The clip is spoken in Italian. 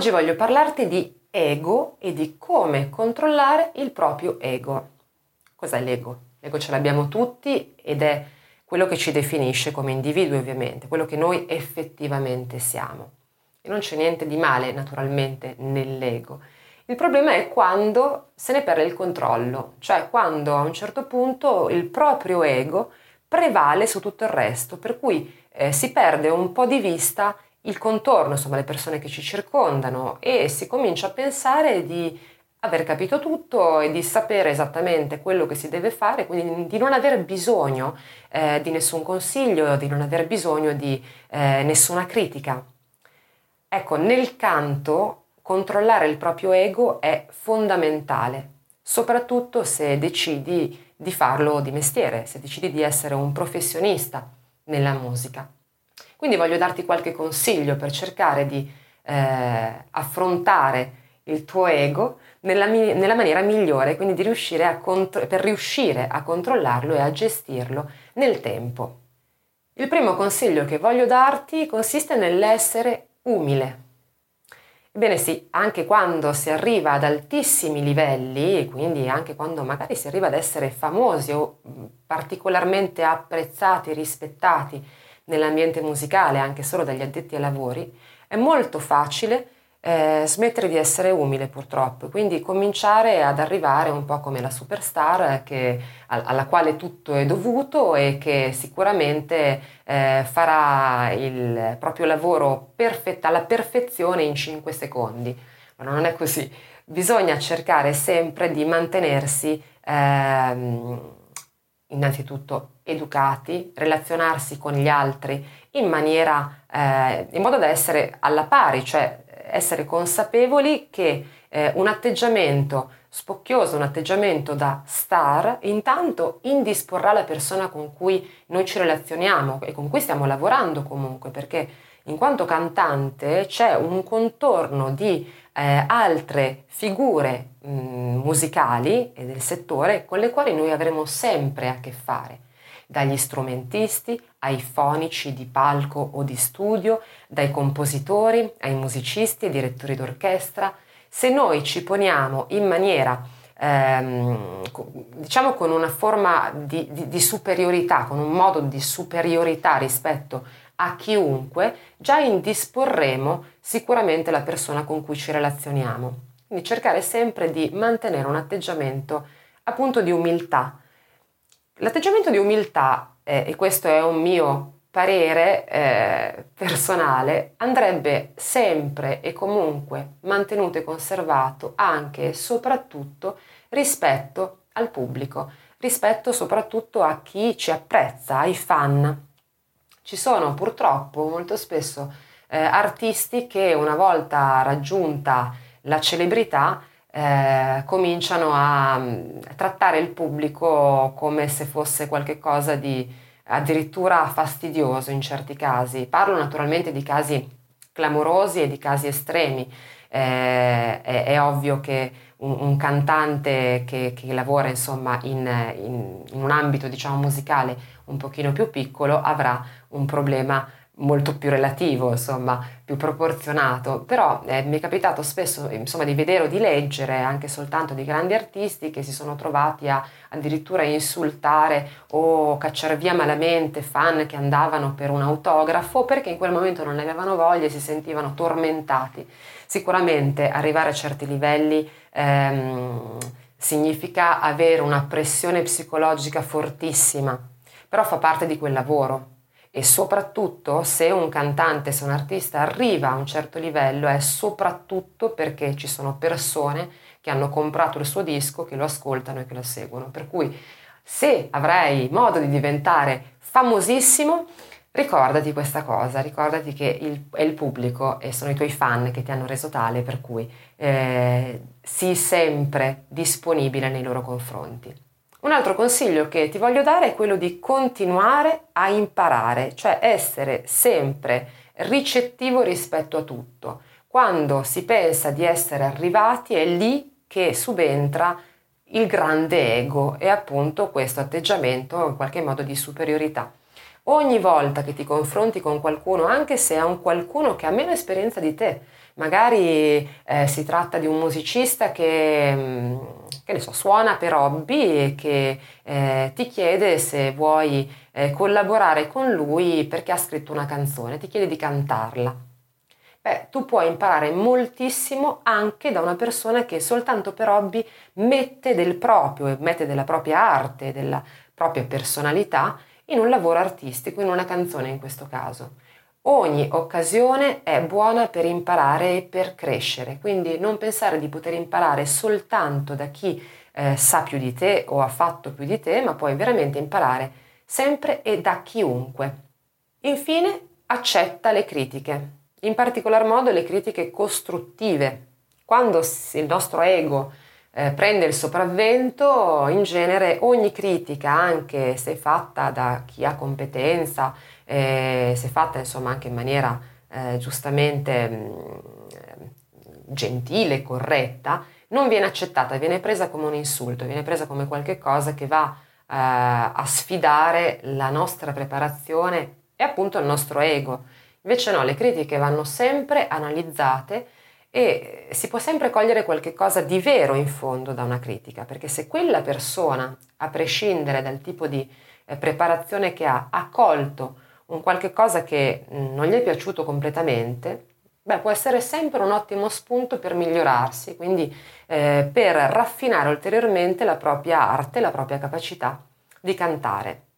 Oggi voglio parlarti di ego e di come controllare il proprio ego. Cos'è l'ego? L'ego ce l'abbiamo tutti ed è quello che ci definisce come individui ovviamente, quello che noi effettivamente siamo. E non c'è niente di male naturalmente nell'ego. Il problema è quando se ne perde il controllo, cioè quando a un certo punto il proprio ego prevale su tutto il resto, per cui eh, si perde un po' di vista il contorno, insomma le persone che ci circondano e si comincia a pensare di aver capito tutto e di sapere esattamente quello che si deve fare, quindi di non aver bisogno eh, di nessun consiglio, di non aver bisogno di eh, nessuna critica. Ecco, nel canto controllare il proprio ego è fondamentale, soprattutto se decidi di farlo di mestiere, se decidi di essere un professionista nella musica. Quindi voglio darti qualche consiglio per cercare di eh, affrontare il tuo ego nella, nella, maniera migliore, quindi di riuscire a contro- per riuscire a controllarlo e a gestirlo nel tempo. Il primo consiglio che voglio darti consiste nell'essere umile. Ebbene sì, anche quando si arriva ad altissimi livelli, quindi anche quando magari si arriva ad essere famosi o particolarmente apprezzati, rispettati, nell'ambiente musicale, anche solo dagli addetti ai lavori, è molto facile eh, smettere di essere umile purtroppo, quindi cominciare ad arrivare un po' come la superstar che, alla quale tutto è dovuto e che sicuramente eh, farà il proprio lavoro perfetta, alla perfezione in 5 secondi. Ma non è così, bisogna cercare sempre di mantenersi ehm, innanzitutto educati, relazionarsi con gli altri in maniera, eh, in modo da essere alla pari, cioè essere consapevoli che eh, un atteggiamento spocchioso, un atteggiamento da star, intanto indisporrà la persona con cui noi ci relazioniamo e con cui stiamo lavorando comunque, perché in quanto cantante c'è un contorno di eh, altre figure mh, mm, musicali e del settore con le quali noi avremo sempre a che fare, dagli strumentisti ai fonici di palco o di studio, dai compositori ai musicisti e direttori d'orchestra. Se noi ci poniamo in maniera ehm, diciamo con una forma di, di, di superiorità, con un modo di superiorità rispetto a chiunque, già indisporremo sicuramente la persona con cui ci relazioniamo. Quindi cercare sempre di mantenere un atteggiamento appunto di umiltà. L'atteggiamento di umiltà, eh, e questo è un mio parere eh, personale, andrebbe sempre e comunque mantenuto e conservato anche e soprattutto rispetto al pubblico, rispetto soprattutto a chi ci apprezza, ai fan. Ci sono purtroppo molto spesso eh, artisti che una volta raggiunta la celebrità eh, cominciano a, a, mm, trattare il pubblico come se fosse qualcosa di addirittura fastidioso in certi casi. Parlo naturalmente di casi clamorosi e di casi estremi. Eh, è, è, ovvio che un, un cantante che, che, lavora insomma in, in, in un ambito diciamo musicale un pochino più piccolo avrà un problema molto più relativo, insomma, più proporzionato, però eh, mi è capitato spesso insomma, di vedere o di leggere anche soltanto di grandi artisti che si sono trovati a addirittura insultare o cacciare via malamente fan che andavano per un autografo perché in quel momento non ne avevano voglia e si sentivano tormentati. Sicuramente arrivare a certi livelli ehm, significa avere una pressione psicologica fortissima però fa parte di quel lavoro e soprattutto se un cantante, se un artista arriva a un certo livello è soprattutto perché ci sono persone che hanno comprato il suo disco, che lo ascoltano e che lo seguono. Per cui se avrai modo di diventare famosissimo, ricordati questa cosa, ricordati che il, è il pubblico e sono i tuoi fan che ti hanno reso tale, per cui eh, sii sempre disponibile nei loro confronti. Un altro consiglio che ti voglio dare è quello di continuare a imparare, cioè essere sempre ricettivo rispetto a tutto. Quando si pensa di essere arrivati è lì che subentra il grande ego e appunto questo atteggiamento in qualche modo di superiorità. ogni volta che ti confronti con qualcuno, anche se è un qualcuno che ha meno esperienza di te, magari eh, si tratta di un musicista che, mm, che ne so, suona per hobby e che eh, ti chiede se vuoi eh, collaborare con lui perché ha scritto una canzone, ti chiede di cantarla. Beh, tu puoi imparare moltissimo anche da una persona che soltanto per hobby mette del proprio, mette della propria arte, della propria personalità in un lavoro artistico, in una canzone in questo caso. Ogni occasione è buona per imparare e per crescere, quindi non pensare di poter imparare soltanto da chi eh, sa più di te o ha fatto più di te, ma puoi veramente imparare sempre e da chiunque. Infine, accetta le critiche, in particolar modo le critiche costruttive. Quando il nostro ego eh, prende il sopravvento, in genere ogni critica, anche se fatta da chi ha competenza, eh, se fatta insomma anche in maniera eh, giustamente mh, mm, gentile, corretta, non viene accettata, viene presa come un insulto, viene presa come qualcosa che va eh, a sfidare la nostra preparazione e appunto il nostro ego. Invece no, le critiche vanno sempre analizzate e si può sempre cogliere qualche cosa di vero in fondo da una critica, perché se quella persona, a prescindere dal tipo di eh, preparazione che ha, ha colto un qualche cosa che mm, non gli è piaciuto completamente, beh, può essere sempre un ottimo spunto per migliorarsi, quindi eh, per raffinare ulteriormente la propria arte, la propria capacità di cantare.